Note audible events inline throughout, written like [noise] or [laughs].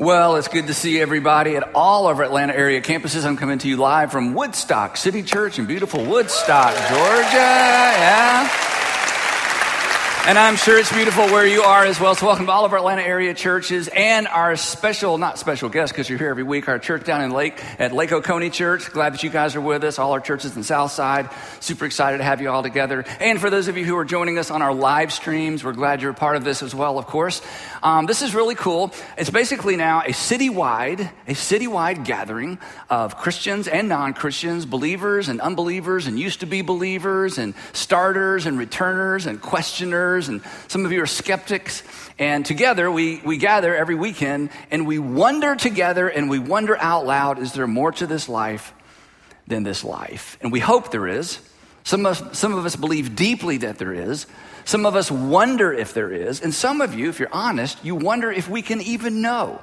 Well, it's good to see everybody at all of our Atlanta area campuses. I'm coming to you live from Woodstock City Church in beautiful Woodstock, Georgia. Yeah. And I'm sure it's beautiful where you are as well. So, welcome to all of our Atlanta area churches and our special, not special guest because you're here every week, our church down in Lake at Lake Oconee Church. Glad that you guys are with us, all our churches in Southside. Super excited to have you all together. And for those of you who are joining us on our live streams, we're glad you're a part of this as well, of course. Um, this is really cool. It's basically now a citywide, a citywide gathering of Christians and non Christians, believers and unbelievers, and used to be believers, and starters and returners and questioners and some of you are skeptics. And together we, we gather every weekend and we wonder together and we wonder out loud is there more to this life than this life? And we hope there is. Some of, some of us believe deeply that there is. Some of us wonder if there is. And some of you, if you're honest, you wonder if we can even know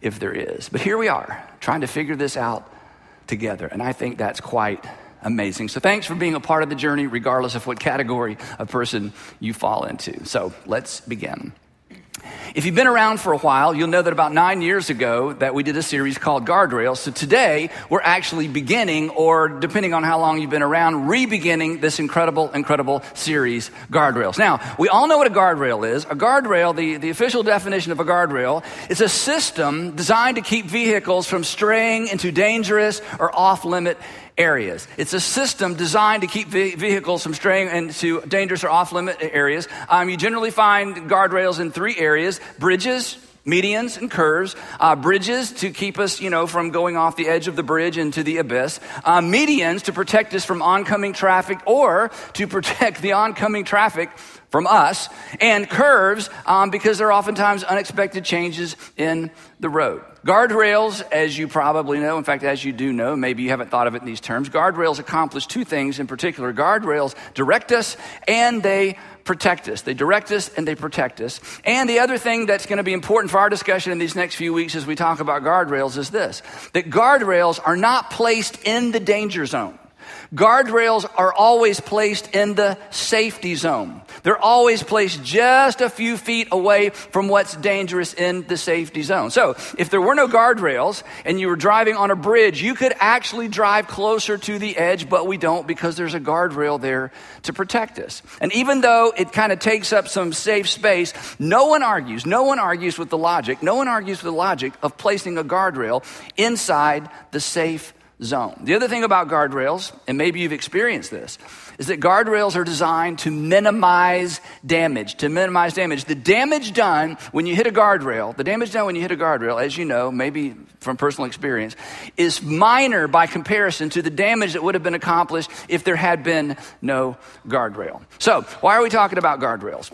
if there is. But here we are, trying to figure this out together. And I think that's quite amazing. So thanks for being a part of the journey, regardless of what category of person you fall into. So let's begin. If you've been around for a while, you'll know that about nine years ago that we did a series called Guardrails. So today we're actually beginning, or depending on how long you've been around, re-beginning this incredible, incredible series, Guardrails. Now, we all know what a guardrail is. A guardrail, the, the official definition of a guardrail, is a system designed to keep vehicles from straying into dangerous or off-limit areas. It's a system designed to keep vehicles from straying into dangerous or off limit areas. Um, you generally find guardrails in three areas bridges, medians and curves, uh, bridges to keep us, you know, from going off the edge of the bridge into the abyss, uh, medians to protect us from oncoming traffic or to protect [laughs] the oncoming traffic from us, and curves um, because there are oftentimes unexpected changes in the road. Guardrails, as you probably know, in fact, as you do know, maybe you haven't thought of it in these terms, guardrails accomplish two things in particular. Guardrails direct us and they protect us. They direct us and they protect us. And the other thing that's going to be important for our discussion in these next few weeks as we talk about guardrails is this that guardrails are not placed in the danger zone. Guardrails are always placed in the safety zone. They're always placed just a few feet away from what's dangerous in the safety zone. So, if there were no guardrails and you were driving on a bridge, you could actually drive closer to the edge, but we don't because there's a guardrail there to protect us. And even though it kind of takes up some safe space, no one argues, no one argues with the logic, no one argues with the logic of placing a guardrail inside the safe zone. The other thing about guardrails, and maybe you've experienced this, is that guardrails are designed to minimize damage, to minimize damage. The damage done when you hit a guardrail, the damage done when you hit a guardrail, as you know, maybe from personal experience, is minor by comparison to the damage that would have been accomplished if there had been no guardrail. So, why are we talking about guardrails?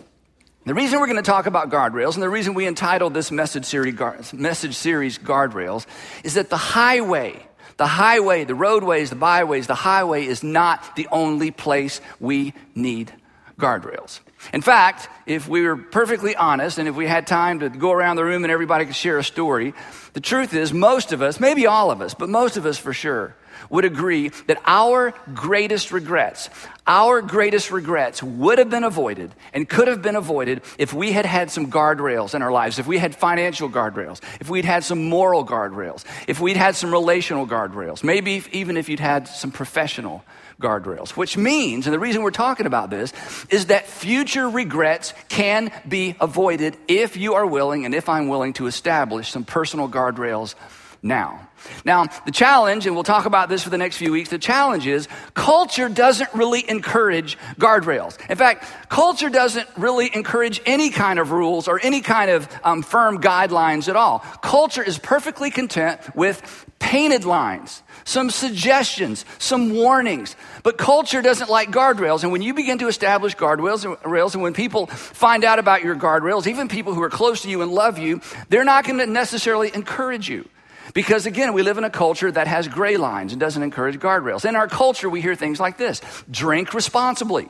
The reason we're going to talk about guardrails and the reason we entitled this message series, message series Guardrails is that the highway the highway, the roadways, the byways, the highway is not the only place we need guardrails. In fact, if we were perfectly honest and if we had time to go around the room and everybody could share a story, the truth is most of us, maybe all of us, but most of us for sure, would agree that our greatest regrets, our greatest regrets would have been avoided and could have been avoided if we had had some guardrails in our lives, if we had financial guardrails, if we'd had some moral guardrails, if we'd had some relational guardrails, maybe even if you'd had some professional guardrails. Which means, and the reason we're talking about this, is that future regrets can be avoided if you are willing and if I'm willing to establish some personal guardrails now. Now, the challenge, and we'll talk about this for the next few weeks, the challenge is culture doesn't really encourage guardrails. In fact, culture doesn't really encourage any kind of rules or any kind of um, firm guidelines at all. Culture is perfectly content with painted lines, some suggestions, some warnings. But culture doesn't like guardrails. And when you begin to establish guardrails and and when people find out about your guardrails, even people who are close to you and love you, they're not going to necessarily encourage you. Because again, we live in a culture that has gray lines and doesn't encourage guardrails. In our culture, we hear things like this drink responsibly,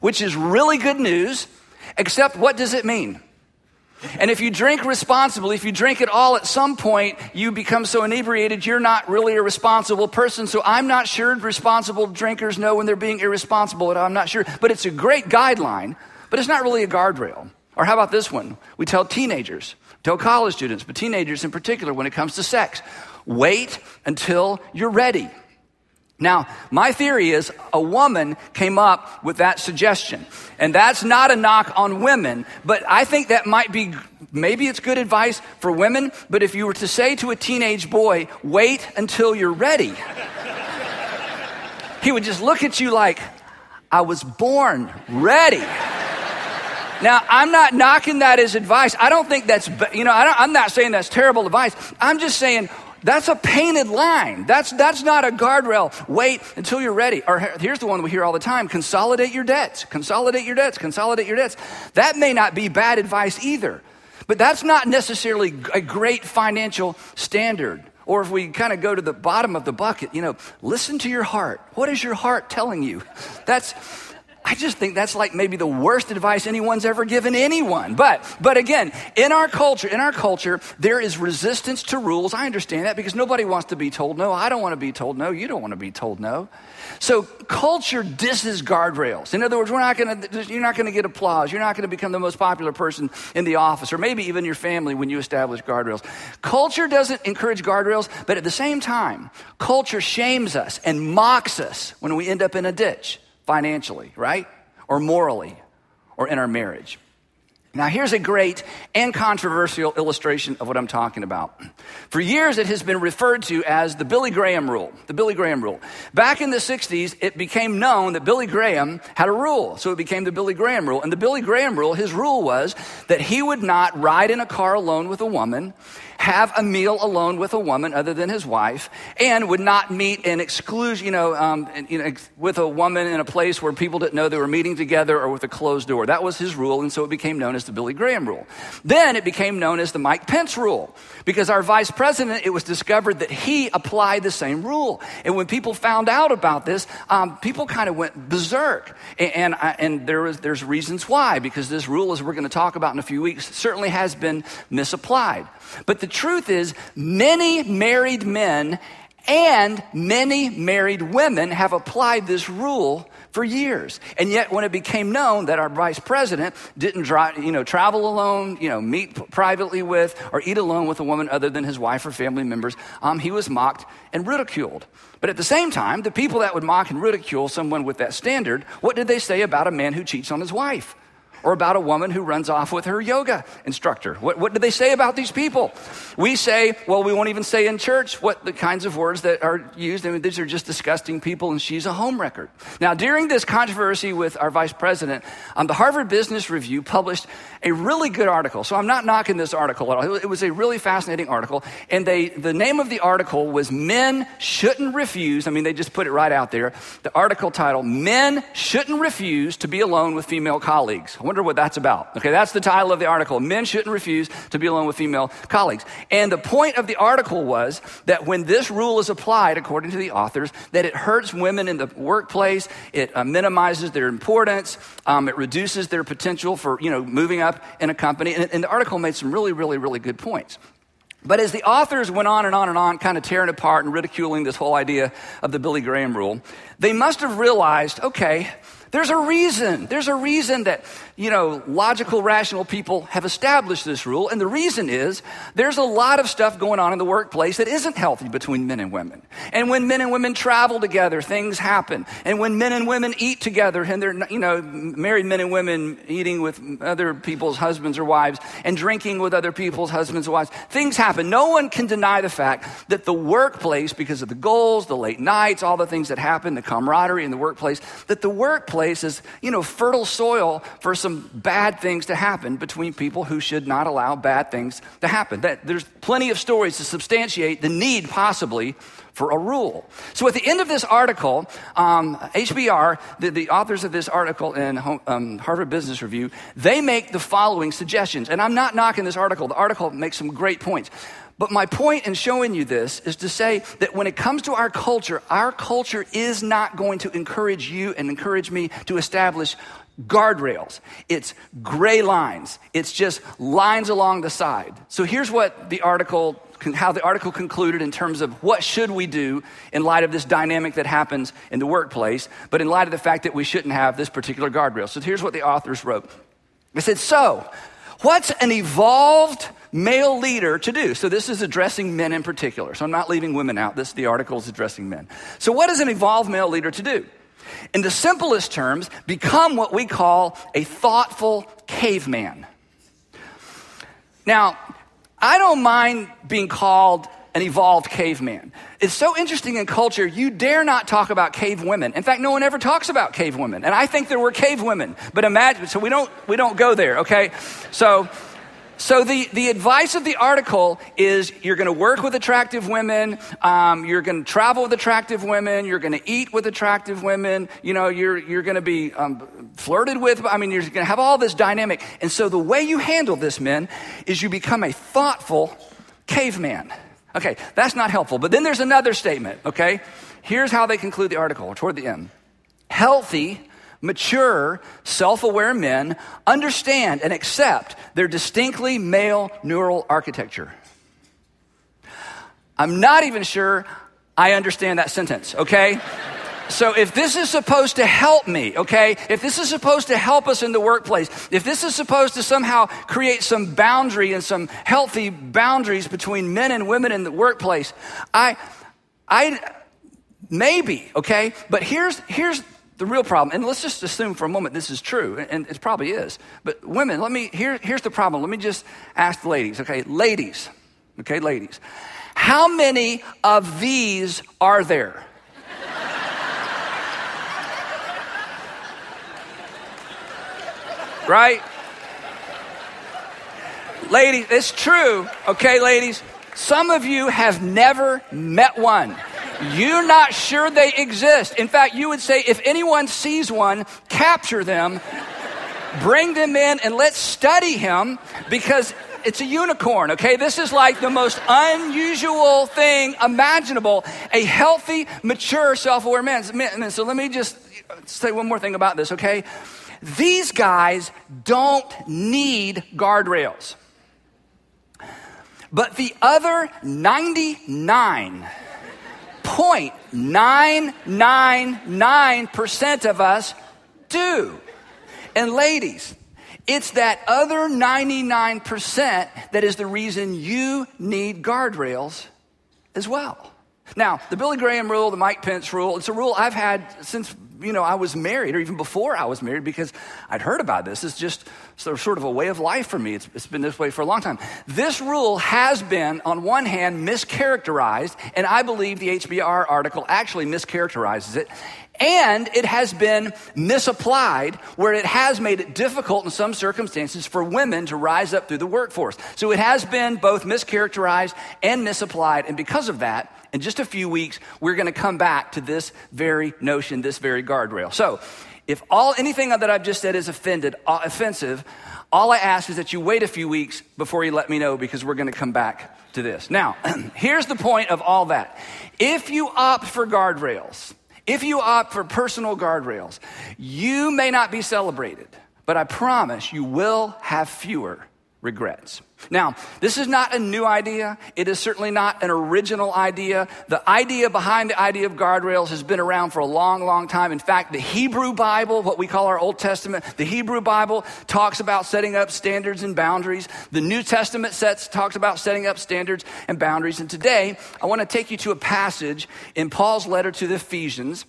which is really good news, except what does it mean? And if you drink responsibly, if you drink it all, at some point you become so inebriated you're not really a responsible person. So I'm not sure responsible drinkers know when they're being irresponsible, I'm not sure. But it's a great guideline, but it's not really a guardrail. Or how about this one? We tell teenagers tell college students, but teenagers in particular, when it comes to sex, wait until you're ready. Now, my theory is a woman came up with that suggestion. And that's not a knock on women, but I think that might be, maybe it's good advice for women, but if you were to say to a teenage boy, wait until you're ready, he would just look at you like, I was born ready. Now, I'm not knocking that as advice. I don't think that's, you know, I am not saying that's terrible advice. I'm just saying that's a painted line. That's, that's not a guardrail. Wait until you're ready. Or here's the one we hear all the time consolidate your debts, consolidate your debts, consolidate your debts. That may not be bad advice either, but that's not necessarily a great financial standard. Or if we kind of go to the bottom of the bucket, you know, listen to your heart. What is your heart telling you? [laughs] That's, I just think that's like maybe the worst advice anyone's ever given anyone. But, but again, in our culture, in our culture, there is resistance to rules. I understand that because nobody wants to be told no. I don't want to be told no. You don't want to be told no. So culture disses guardrails. In other words, we're not going to, you're not going to get applause. You're not going to become the most popular person in the office or maybe even your family when you establish guardrails. Culture doesn't encourage guardrails, but at the same time, culture shames us and mocks us when we end up in a ditch financially, right? Or morally, or in our marriage. Now, here's a great and controversial illustration of what I'm talking about. For years, it has been referred to as the Billy Graham rule. The Billy Graham rule. Back in the 60s, it became known that Billy Graham had a rule. So it became the Billy Graham rule. And the Billy Graham rule, his rule was that he would not ride in a car alone with a woman have a meal alone with a woman other than his wife, and would not meet in exclusion, you know, um, you know, with a woman in a place where people didn't know they were meeting together or with a closed door. That was his rule, and so it became known as the Billy Graham rule. Then it became known as the Mike Pence rule, because our vice president, it was discovered that he applied the same rule. And when people found out about this, um, people kind of went berserk. And, and, I, and there was, there's reasons why, because this rule, as we're going to talk about in a few weeks, certainly has been misapplied. But the truth is, many married men and many married women have applied this rule for years. And yet, when it became known that our vice president didn't drive, you know, travel alone, you know, meet privately with, or eat alone with a woman other than his wife or family members, um, he was mocked and ridiculed. But at the same time, the people that would mock and ridicule someone with that standard, what did they say about a man who cheats on his wife? Or about a woman who runs off with her yoga instructor. What, what do they say about these people? We say, well, we won't even say in church what the kinds of words that are used. I mean, these are just disgusting people, and she's a home record. Now, during this controversy with our vice president, um, the Harvard Business Review published a really good article. So I'm not knocking this article at all. It was a really fascinating article. And they, the name of the article was Men Shouldn't Refuse. I mean, they just put it right out there. The article title, Men Shouldn't Refuse to Be Alone with Female Colleagues. Wonder what that's about. Okay, that's the title of the article. Men shouldn't refuse to be alone with female colleagues. And the point of the article was that when this rule is applied, according to the authors, that it hurts women in the workplace, it uh, minimizes their importance, um, it reduces their potential for, you know, moving up up in a company. And, and the article made some really, really, really good points. But as the authors went on and on and on, kind of tearing apart and ridiculing this whole idea of the Billy Graham rule, they must have realized okay, there's a reason. There's a reason that, you know, logical, rational people have established this rule. And the reason is there's a lot of stuff going on in the workplace that isn't healthy between men and women. And when men and women travel together, things happen. And when men and women eat together, and they're, you know, married men and women eating with other people's husbands or wives and drinking with other people's husbands or wives, things happen. No one can deny the fact that the workplace, because of the goals, the late nights, all the things that happen, the camaraderie in the workplace, that the workplace is, you know, fertile soil for some bad things to happen between people who should not allow bad things to happen. That, there's plenty of stories to substantiate the need, possibly, for a rule. So at the end of this article, um, HBR, the, the, authors of this article in um, Harvard Business Review, they make the following suggestions. And I'm not knocking this article. The article makes some great points. But my point in showing you this is to say that when it comes to our culture, our culture is not going to encourage you and encourage me to establish guardrails. It's gray lines. It's just lines along the side. So here's what the article how the article concluded in terms of what should we do in light of this dynamic that happens in the workplace, but in light of the fact that we shouldn't have this particular guardrail. So here's what the authors wrote. They said, "So, What's an evolved male leader to do? So this is addressing men in particular. So I'm not leaving women out. This the article is addressing men. So what is an evolved male leader to do? In the simplest terms, become what we call a thoughtful caveman. Now, I don't mind being called an evolved caveman. It's so interesting in culture, you dare not talk about cave women. In fact, no one ever talks about cave women. And I think there were cave women, but imagine, so we don't, we don't go there, okay? So, so the, the advice of the article is you're going to work with attractive women, um, you're going to travel with attractive women, you're going to eat with attractive women, you know, you're, you're going to be um, flirted with. I mean, you're going to have all this dynamic. And so the way you handle this, men, is you become a thoughtful caveman. Okay, that's not helpful. But then there's another statement, okay? Here's how they conclude the article toward the end. Healthy, mature, self aware men understand and accept their distinctly male neural architecture. I'm not even sure I understand that sentence, okay? So if this is supposed to help me, okay, if this is supposed to help us in the workplace, if this is supposed to somehow create some boundary and some healthy boundaries between men and women in the workplace, I, I, maybe, okay, but here's, here's the real problem, and let's just assume for a moment this is true, and it probably is. But women, let me, here, here's the problem. Let me just ask the ladies, okay, ladies, okay, ladies, how many of these are there? [laughs] right? Ladies, it's true, okay, ladies? Some of you have never met one. You're not sure they exist. In fact, you would say if anyone sees one, capture them, bring them in, and let's study him because it's a unicorn, okay? This is like the most unusual thing imaginable. A healthy, mature, self aware man. So let me just say one more thing about this, okay? These guys don't need guardrails. But the other 99.999% of us do. And ladies, it's that other 99% that is the reason you need guardrails as well. Now, the Billy Graham rule, the Mike Pence rule, it's a rule I've had since you know, I was married, or even before I was married, because I'd heard about this. It's just sort of a way of life for me. It's, it's been this way for a long time. This rule has been, on one hand, mischaracterized, and I believe the HBR article actually mischaracterizes it. And it has been misapplied where it has made it difficult in some circumstances for women to rise up through the workforce. So it has been both mischaracterized and misapplied. And because of that, in just a few weeks, we're going to come back to this very notion, this very guardrail. So, if all anything that I've just said is offended, uh, offensive, all I ask is that you wait a few weeks before you let me know because we're going to come back to this. Now, [clears throat] here's the point of all that. If you opt for guardrails, if you opt for personal guardrails, you may not be celebrated, but I promise you will have fewer regrets. Now, this is not a new idea. It is certainly not an original idea. The idea behind the idea of guardrails has been around for a long, long time. In fact, the Hebrew Bible, what we call our Old Testament, the Hebrew Bible talks about setting up standards and boundaries. The New Testament sets, talks about setting up standards and boundaries. And today, I want to take you to a passage in Paul's letter to the Ephesians.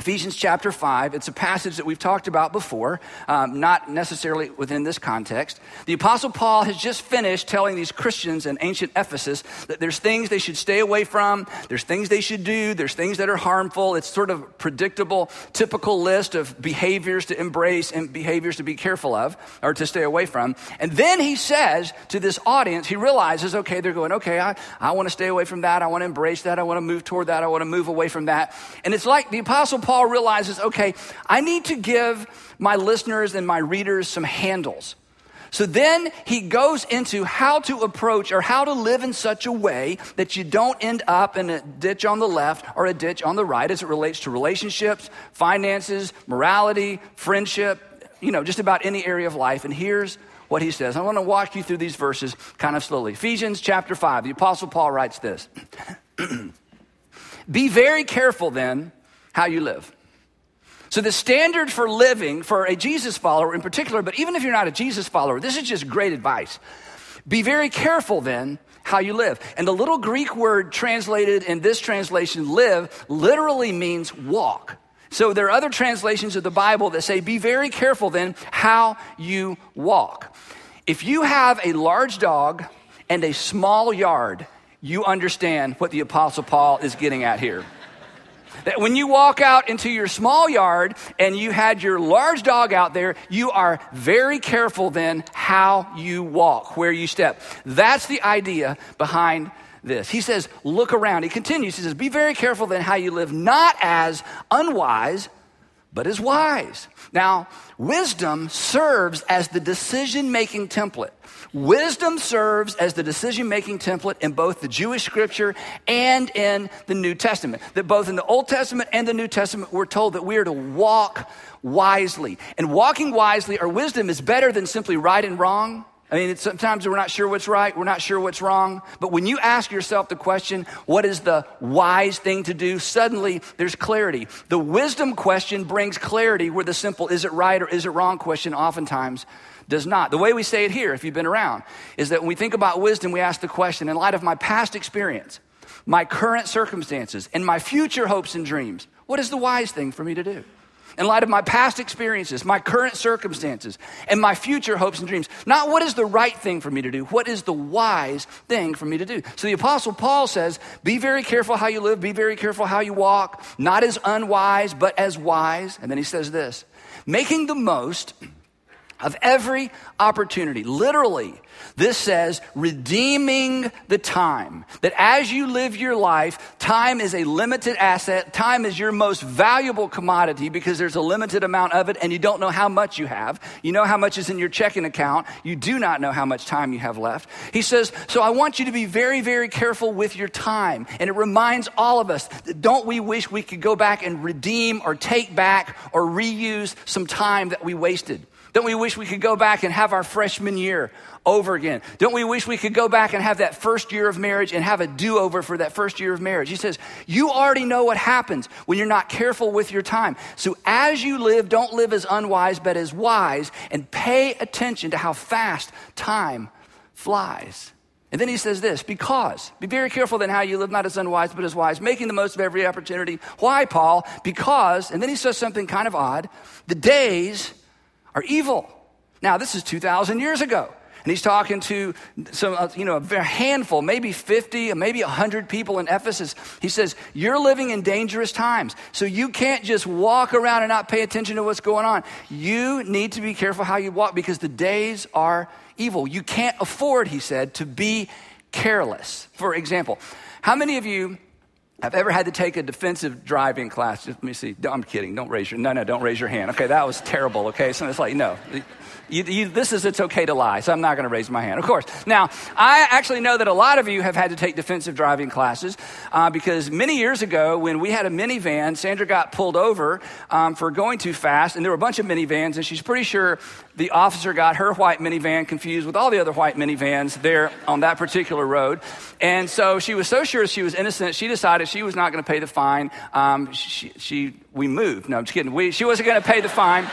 Ephesians chapter 5, it's a passage that we've talked about before, um, not necessarily within this context. The Apostle Paul has just finished telling these Christians in ancient Ephesus that there's things they should stay away from, there's things they should do, there's things that are harmful. It's sort of predictable, typical list of behaviors to embrace and behaviors to be careful of or to stay away from. And then he says to this audience, he realizes, okay, they're going, okay, I, I want to stay away from that, I want to embrace that, I want to move toward that, I want to move away from that. And it's like the Apostle Paul realizes, okay, I need to give my listeners and my readers some handles. So then he goes into how to approach or how to live in such a way that you don't end up in a ditch on the left or a ditch on the right as it relates to relationships, finances, morality, friendship, you know, just about any area of life. And here's what he says. I want to walk you through these verses kind of slowly. Ephesians chapter 5, the Apostle Paul writes this [clears throat] Be very careful then how you live. So, the standard for living for a Jesus follower in particular, but even if you're not a Jesus follower, this is just great advice. Be very careful then how you live. And the little Greek word translated in this translation, live, literally means walk. So there are other translations of the Bible that say, be very careful then how you walk. If you have a large dog and a small yard, you understand what the Apostle Paul is getting at here. That when you walk out into your small yard and you had your large dog out there, you are very careful then how you walk, where you step. That's the idea behind this. He says, look around. He continues, he says, be very careful then how you live, not as unwise, but as wise. Now, wisdom serves as the decision making template. Wisdom serves as the decision making template in both the Jewish scripture and in the New Testament. That both in the Old Testament and the New Testament, we're told that we are to walk wisely. And walking wisely or wisdom is better than simply right and wrong. I mean, sometimes we're not sure what's right, we're not sure what's wrong. But when you ask yourself the question, what is the wise thing to do? Suddenly there's clarity. The wisdom question brings clarity where the simple is it right or is it wrong question oftentimes does not. The way we say it here, if you've been around, is that when we think about wisdom, we ask the question in light of my past experience, my current circumstances, and my future hopes and dreams, what is the wise thing for me to do? in light of my past experiences, my current circumstances, and my future hopes and dreams. Not what is the right thing for me to do, what is the wise thing for me to do. So the Apostle Paul says, Be very careful how you live, be very careful how you walk, not as unwise, but as wise. And then he says this making the most of every opportunity. Literally, this says redeeming the time. That as you live your life, time is a limited asset. Time is your most valuable commodity because there's a limited amount of it and you don't know how much you have. You know how much is in your checking account. You do not know how much time you have left. He says, So I want you to be very, very careful with your time. And it reminds all of us don't we wish we could go back and redeem or take back or reuse some time that we wasted? Don't we wish we could go back and have our freshman year over again? Don't we wish we could go back and have that first year of marriage and have a do over for that first year of marriage? He says, You already know what happens when you're not careful with your time. So as you live, don't live as unwise, but as wise, and pay attention to how fast time flies. And then he says this because, be very careful then how you live, not as unwise, but as wise, making the most of every opportunity. Why, Paul? Because, and then he says something kind of odd the days are evil. Now, this is 2,000 years ago. And he's talking to some, uh, you know, a handful, maybe 50, maybe 100 people in Ephesus. He says, You're living in dangerous times. So you can't just walk around and not pay attention to what's going on. You need to be careful how you walk because the days are evil. You can't afford, he said, to be careless. For example, how many of you I've ever had to take a defensive driving class. Just, let me see. I'm kidding. Don't raise your no, no. Don't raise your hand. Okay, that was terrible. Okay, so it's like no. You, you, this is it's okay to lie, so I'm not going to raise my hand. Of course. Now, I actually know that a lot of you have had to take defensive driving classes uh, because many years ago, when we had a minivan, Sandra got pulled over um, for going too fast, and there were a bunch of minivans, and she's pretty sure the officer got her white minivan confused with all the other white minivans there on that particular road, and so she was so sure she was innocent, she decided she was not going to pay the fine. Um, she, she, we moved. No, I'm just kidding. We, she wasn't going to pay the fine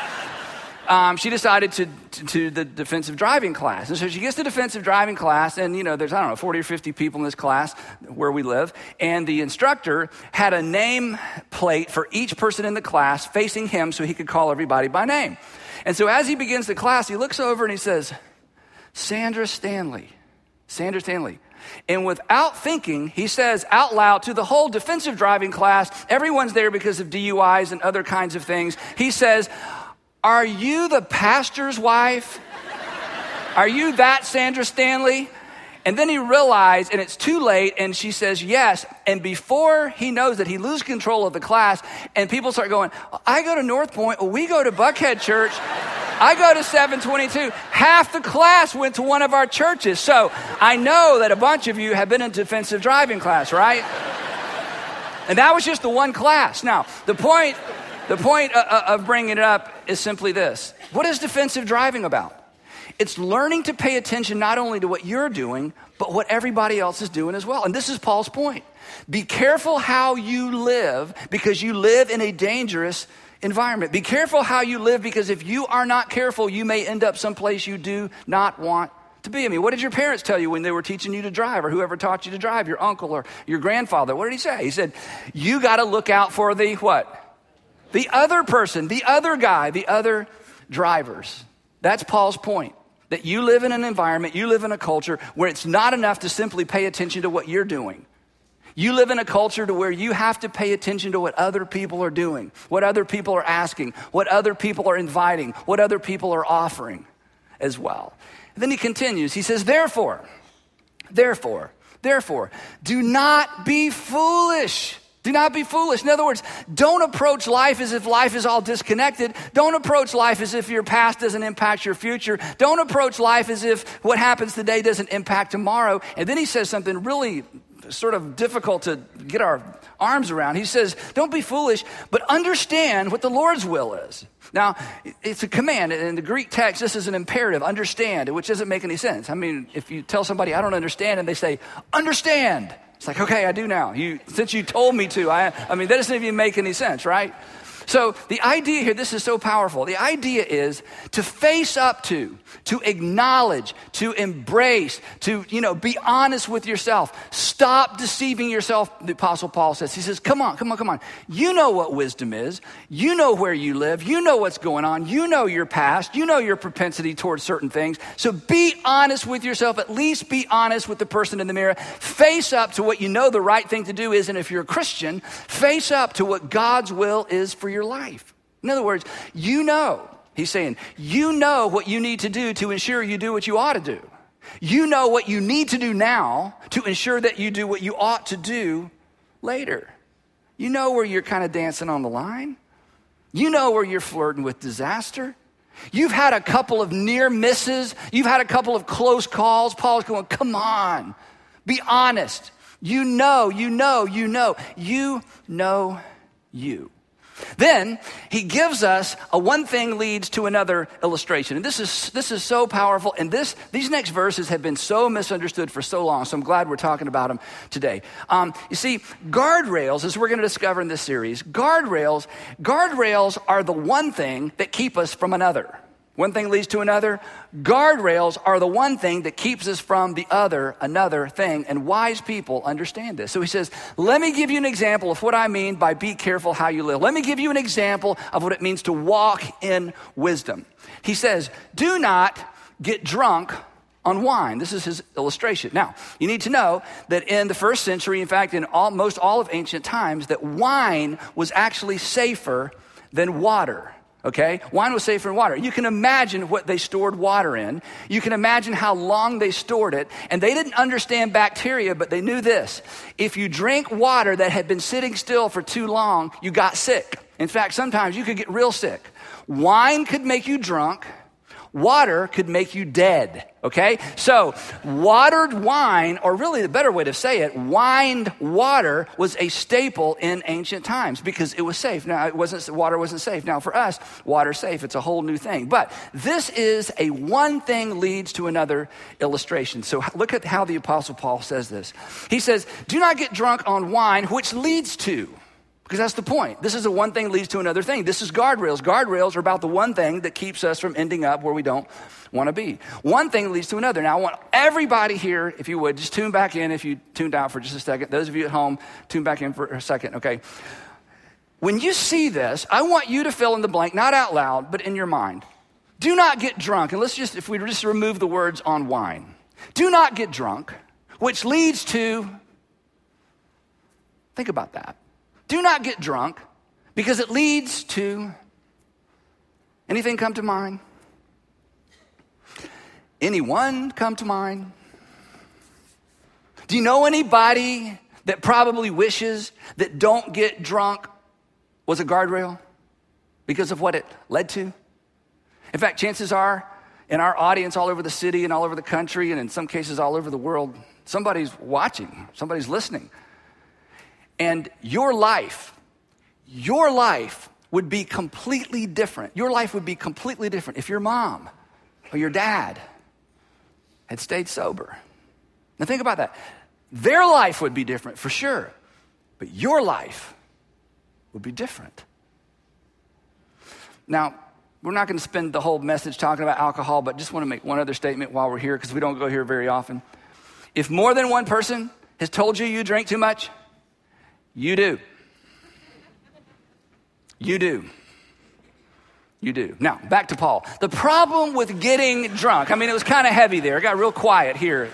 um, she decided to, to, to, the defensive driving class. And so she gets to defensive driving class, and you know, there's, I don't know, 40 or 50 people in this class where we live. And the instructor had a name plate for each person in the class facing him so he could call everybody by name. And so as he begins the class, he looks over and he says, Sandra Stanley. Sandra Stanley. And without thinking, he says out loud to the whole defensive driving class, everyone's there because of DUIs and other kinds of things. He says, are you the pastor's wife? Are you that Sandra Stanley? And then he realized, and it's too late, and she says yes. And before he knows that, he loses control of the class, and people start going, I go to North Point, we go to Buckhead Church, I go to 722. Half the class went to one of our churches. So I know that a bunch of you have been in defensive driving class, right? And that was just the one class. Now, the point the point uh, uh, of bringing it up is simply this What is defensive driving about? It's learning to pay attention not only to what you're doing, but what everybody else is doing as well. And this is Paul's point. Be careful how you live because you live in a dangerous environment. Be careful how you live because if you are not careful, you may end up someplace you do not want to be. I mean, what did your parents tell you when they were teaching you to drive or whoever taught you to drive, your uncle or your grandfather? What did he say? He said, You got to look out for the what? The other person, the other guy, the other drivers. That's Paul's point. That you live in an environment, you live in a culture where it's not enough to simply pay attention to what you're doing. You live in a culture to where you have to pay attention to what other people are doing, what other people are asking, what other people are inviting, what other people are offering as well. And then he continues. He says, Therefore, therefore, therefore, do not be foolish. Do not be foolish. In other words, don't approach life as if life is all disconnected. Don't approach life as if your past doesn't impact your future. Don't approach life as if what happens today doesn't impact tomorrow. And then he says something really sort of difficult to get our arms around. He says, Don't be foolish, but understand what the Lord's will is. Now, it's a command. In the Greek text, this is an imperative understand, which doesn't make any sense. I mean, if you tell somebody, I don't understand, and they say, Understand, it's like, okay, I do now. You, since you told me to, I, I mean, that doesn't even make any sense, right? So the idea here, this is so powerful. The idea is to face up to, to acknowledge, to embrace, to, you know, be honest with yourself. Stop deceiving yourself, the Apostle Paul says. He says, come on, come on, come on. You know what wisdom is. You know where you live. You know what's going on. You know your past. You know your propensity towards certain things. So be honest with yourself. At least be honest with the person in the mirror. Face up to what you know the right thing to do is. And if you're a Christian, face up to what God's will is for your life. In other words, you know He's saying, You know what you need to do to ensure you do what you ought to do. You know what you need to do now to ensure that you do what you ought to do later. You know where you're kind of dancing on the line. You know where you're flirting with disaster. You've had a couple of near misses. You've had a couple of close calls. Paul's going, Come on, be honest. You know, you know, you know. You know you. Then he gives us a one thing leads to another illustration. And this is, this is so powerful. And this, these next verses have been so misunderstood for so long. So I'm glad we're talking about them today. Um, you see, guardrails, as we're going to discover in this series, guardrails, guardrails are the one thing that keep us from another. One thing leads to another. Guardrails are the one thing that keeps us from the other, another thing. And wise people understand this. So he says, Let me give you an example of what I mean by be careful how you live. Let me give you an example of what it means to walk in wisdom. He says, Do not get drunk on wine. This is his illustration. Now, you need to know that in the first century, in fact, in almost all of ancient times, that wine was actually safer than water okay? Wine was safer than water. You can imagine what they stored water in. You can imagine how long they stored it. And they didn't understand bacteria, but they knew this. If you drink water that had been sitting still for too long, you got sick. In fact, sometimes you could get real sick. Wine could make you drunk. Water could make you dead. Okay? So, watered wine, or really the better way to say it, wined water was a staple in ancient times because it was safe. Now, it wasn't, water wasn't safe. Now, for us, water's safe. It's a whole new thing. But this is a one thing leads to another illustration. So, look at how the Apostle Paul says this. He says, Do not get drunk on wine, which leads to. Because that's the point. This is a one thing leads to another thing. This is guardrails. Guardrails are about the one thing that keeps us from ending up where we don't want to be. One thing leads to another. Now, I want everybody here, if you would, just tune back in if you tuned out for just a second. Those of you at home, tune back in for a second, okay? When you see this, I want you to fill in the blank, not out loud, but in your mind. Do not get drunk. And let's just, if we just remove the words on wine, do not get drunk, which leads to, think about that do not get drunk because it leads to anything come to mind? Anyone come to mind? Do you know anybody that probably wishes that don't get drunk was a guardrail because of what it led to? In fact, chances are in our audience all over the city and all over the country, and in some cases all over the world, somebody's watching, somebody's listening and your life, your life would be completely different. Your life would be completely different if your mom or your dad had stayed sober. Now, think about that. Their life would be different for sure, but your life would be different. Now, we're not going to spend the whole message talking about alcohol, but just want to make one other statement while we're here because we don't go here very often. If more than one person has told you you drink too much, you do. You do. You do. Now, back to Paul. The problem with getting drunk, I mean, it was kind of heavy there. It got real quiet here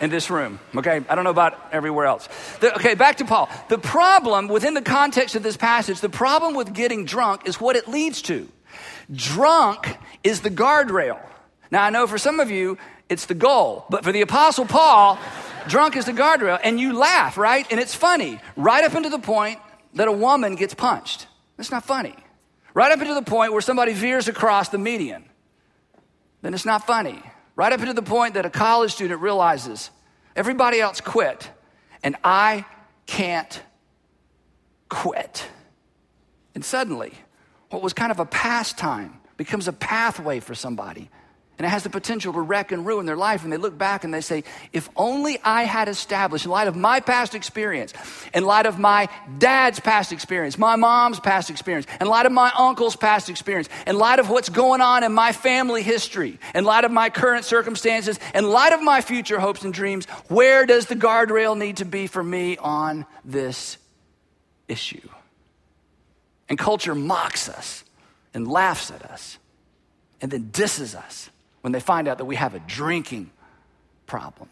in this room, okay? I don't know about everywhere else. The, okay, back to Paul. The problem within the context of this passage, the problem with getting drunk is what it leads to. Drunk is the guardrail. Now, I know for some of you, it's the goal, but for the Apostle Paul, drunk is the guardrail. And you laugh, right? And it's funny, right up into the point that a woman gets punched. That's not funny. Right up into the point where somebody veers across the median. Then it's not funny. Right up into the point that a college student realizes everybody else quit and I can't quit. And suddenly, what was kind of a pastime becomes a pathway for somebody and it has the potential to wreck and ruin their life. And they look back and they say, if only I had established, in light of my past experience, in light of my dad's past experience, my mom's past experience, in light of my uncle's past experience, in light of what's going on in my family history, in light of my current circumstances, in light of my future hopes and dreams, where does the guardrail need to be for me on this issue? And culture mocks us and laughs at us and then disses us when they find out that we have a drinking problem.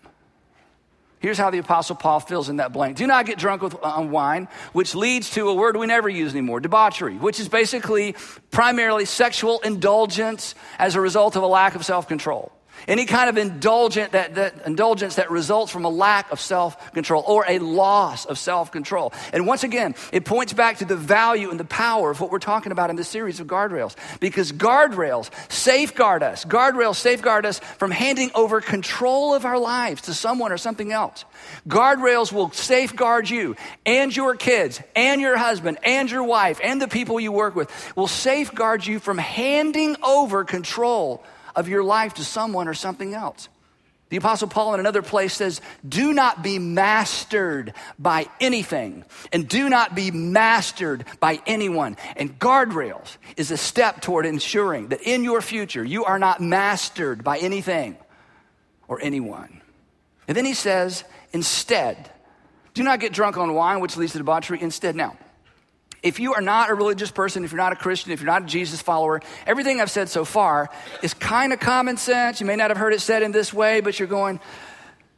Here's how the Apostle Paul fills in that blank. Do not get drunk with uh, wine, which leads to a word we never use anymore debauchery, which is basically primarily sexual indulgence as a result of a lack of self control. Any kind of indulgent that, that, indulgence that results from a lack of self control or a loss of self control. And once again, it points back to the value and the power of what we're talking about in this series of guardrails. Because guardrails safeguard us. Guardrails safeguard us from handing over control of our lives to someone or something else. Guardrails will safeguard you and your kids and your husband and your wife and the people you work with, will safeguard you from handing over control of your life to someone or something else. The Apostle Paul in another place says, Do not be mastered by anything, and do not be mastered by anyone. And guardrails is a step toward ensuring that in your future you are not mastered by anything or anyone. And then he says, Instead, do not get drunk on wine, which leads to debauchery. Instead, now, if you are not a religious person, if you're not a Christian, if you're not a Jesus follower, everything I've said so far is kind of common sense. You may not have heard it said in this way, but you're going,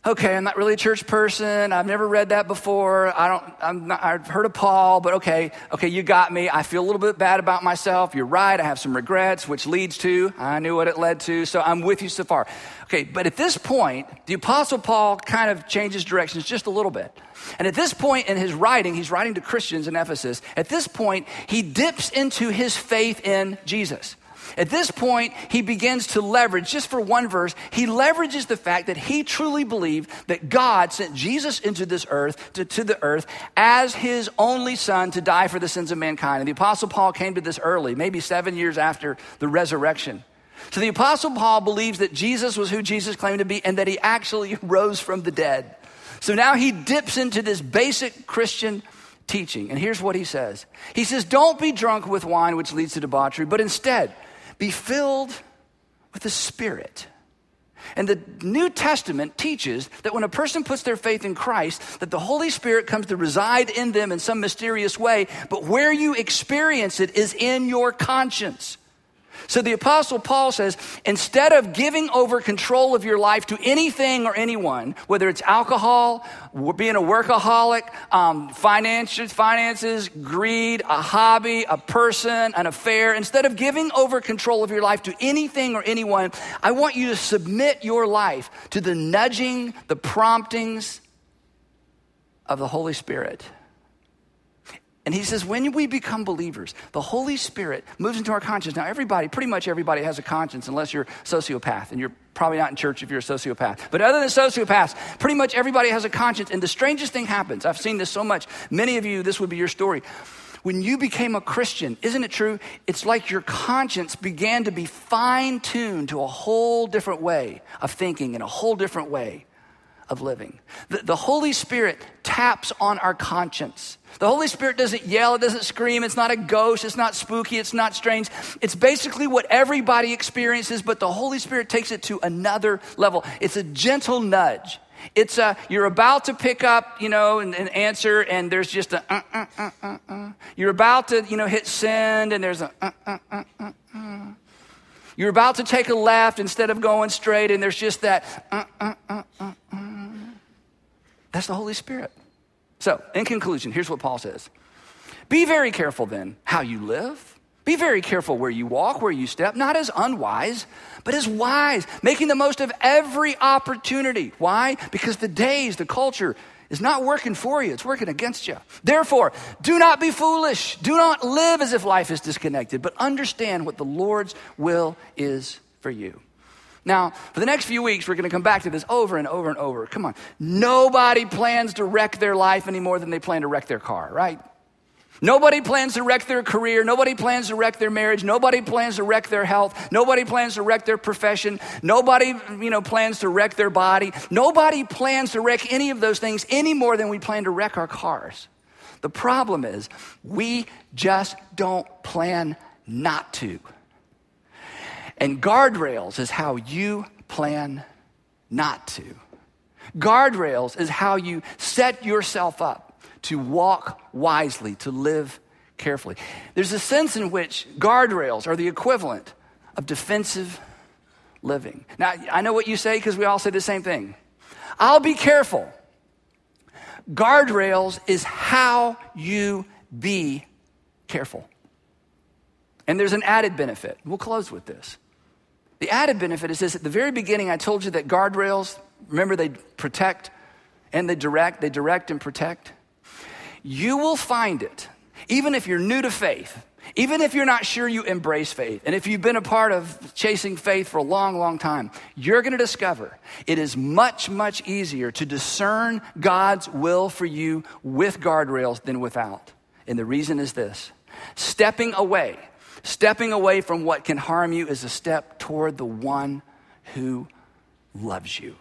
okay, I'm not really a church person. I've never read that before. I don't, I'm not, I've heard of Paul, but okay, okay, you got me. I feel a little bit bad about myself. You're right. I have some regrets, which leads to, I knew what it led to. So I'm with you so far. Okay, but at this point, the Apostle Paul kind of changes directions just a little bit. And at this point in his writing, he's writing to Christians in Ephesus. At this point, he dips into his faith in Jesus. At this point, he begins to leverage, just for one verse, he leverages the fact that he truly believed that God sent Jesus into this earth, to, to, the earth, as his only son to die for the sins of mankind. And the Apostle Paul came to this early, maybe seven years after the resurrection. So the Apostle Paul believes that Jesus was who Jesus claimed to be and that he actually [laughs] rose from the dead. So now he dips into this basic Christian teaching. And here's what he says He says, Don't be drunk with wine, which leads to debauchery, but instead be filled with the Spirit. And the New Testament teaches that when a person puts their faith in Christ, that the Holy Spirit comes to reside in them in some mysterious way, but where you experience it is in your conscience. So the Apostle Paul says instead of giving over control of your life to anything or anyone, whether it's alcohol, being a workaholic, um, finances, finances, greed, a hobby, a person, an affair, instead of giving over control of your life to anything or anyone, I want you to submit your life to the nudging, the promptings of the Holy Spirit. And he says, when we become believers, the Holy Spirit moves into our conscience. Now, everybody, pretty much everybody has a conscience, unless you're a sociopath, and you're probably not in church if you're a sociopath. But other than sociopaths, pretty much everybody has a conscience. And the strangest thing happens. I've seen this so much. Many of you, this would be your story. When you became a Christian, isn't it true? It's like your conscience began to be fine tuned to a whole different way of thinking and a whole different way of living. The, the, Holy Spirit taps on our conscience The Holy Spirit doesn't yell, it doesn't scream, it's not a ghost, it's not spooky, it's not strange. It's basically what everybody experiences, but the Holy Spirit takes it to another level. It's a gentle nudge. It's a, you're about to pick up, you know, and answer, and there's just a, uh, uh, uh, uh, uh. You're about to, you know, hit send, and there's a, uh, uh, uh, uh, uh. You're about to take a left instead of going straight, and there's just that, uh, uh, uh, uh, uh. That's the Holy Spirit. So, in conclusion, here's what Paul says Be very careful then how you live. Be very careful where you walk, where you step, not as unwise, but as wise, making the most of every opportunity. Why? Because the days, the culture is not working for you, it's working against you. Therefore, do not be foolish. Do not live as if life is disconnected, but understand what the Lord's will is for you. Now, for the next few weeks, we're going to come back to this over and over and over. Come on. Nobody plans to wreck their life any more than they plan to wreck their car, right? Nobody plans to wreck their career. Nobody plans to wreck their marriage. Nobody plans to wreck their health. Nobody plans to wreck their profession. Nobody, you know, plans to wreck their body. Nobody plans to wreck any of those things any more than we plan to wreck our cars. The problem is we just don't plan not to. And guardrails is how you plan not to. Guardrails is how you set yourself up to walk wisely, to live carefully. There's a sense in which guardrails are the equivalent of defensive living. Now, I know what you say because we all say the same thing. I'll be careful. Guardrails is how you be careful. And there's an added benefit. We'll close with this. The added benefit is this at the very beginning, I told you that guardrails, remember, they protect and they direct, they direct and protect. You will find it, even if you're new to faith, even if you're not sure you embrace faith, and if you've been a part of chasing faith for a long, long time, you're going to discover it is much, much easier to discern God's will for you with guardrails than without. And the reason is this stepping away Stepping away from what can harm you is a step toward the one who loves you.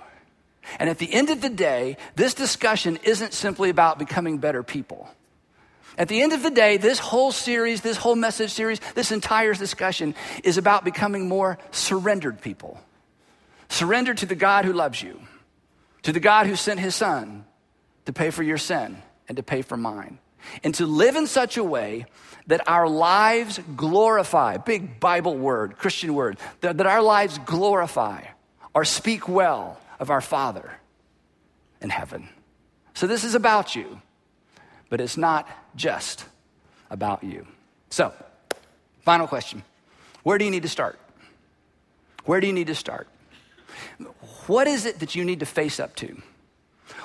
And at the end of the day, this discussion isn't simply about becoming better people. At the end of the day, this whole series, this whole message series, this entire discussion is about becoming more surrendered people. Surrendered to the God who loves you, to the God who sent his son to pay for your sin and to pay for mine, and to live in such a way that our lives glorify, big Bible word, Christian word, that, that our lives glorify or speak well of our Father in heaven. So this is about you, but it's not just about you. So, final question Where do you need to start? Where do you need to start? What is it that you need to face up to?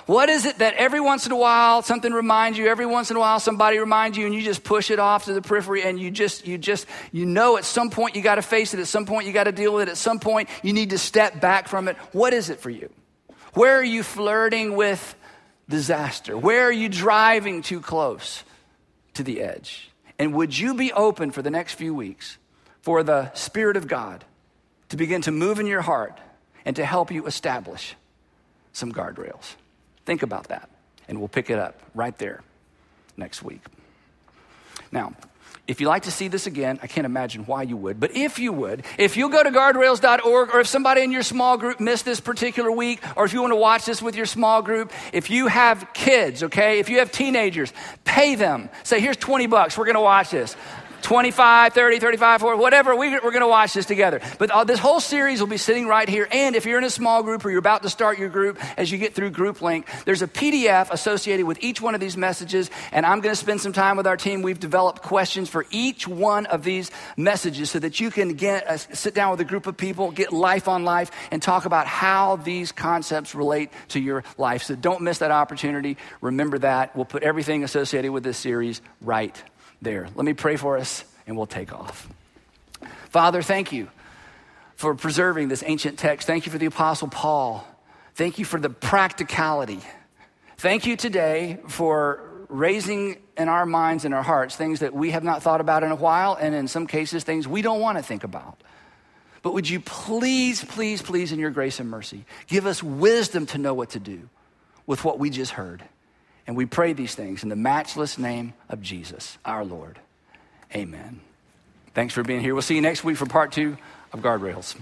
What is it that every once in a while something reminds you, every once in a while somebody reminds you and you just push it off to the periphery and you just, you just, you know at some point you got to face it, at some point you got to deal with it, at some point you need to step back from it. What is it for you? Where are you flirting with disaster? Where are you driving too close to the edge? And would you be open for the next few weeks for the Spirit of God to begin to move in your heart and to help you establish some guardrails? Think about that, and we'll pick it up right there next week. Now, if you'd like to see this again, I can't imagine why you would, but if you would, if you go to guardrails.org, or if somebody in your small group missed this particular week, or if you want to watch this with your small group, if you have kids, okay, if you have teenagers, pay them. Say, here's 20 bucks, we're going to watch this. 25, 30, 35, 40, whatever. We, are going to watch this together. But uh, this whole series will be sitting right here. And if you're in a small group or you're about to start your group, as you get through Group Link, there's a PDF associated with each one of these messages. And I'm going to spend some time with our team. We've developed questions for each one of these messages so that you can get uh, sit down with a group of people, get life on life, and talk about how these concepts relate to your life. So don't miss that opportunity. Remember that. We'll put everything associated with this series right there. Let me pray for us and we'll take off. Father, thank you for preserving this ancient text. Thank you for the Apostle Paul. Thank you for the practicality. Thank you today for raising in our minds and our hearts things that we have not thought about in a while, and in some cases, things we don't want to think about. But would you please, please, please, in your grace and mercy, give us wisdom to know what to do with what we just heard? And we pray these things in the matchless name of Jesus, our Lord. Amen. Thanks for being here. We'll see you next week for part two of Guardrails.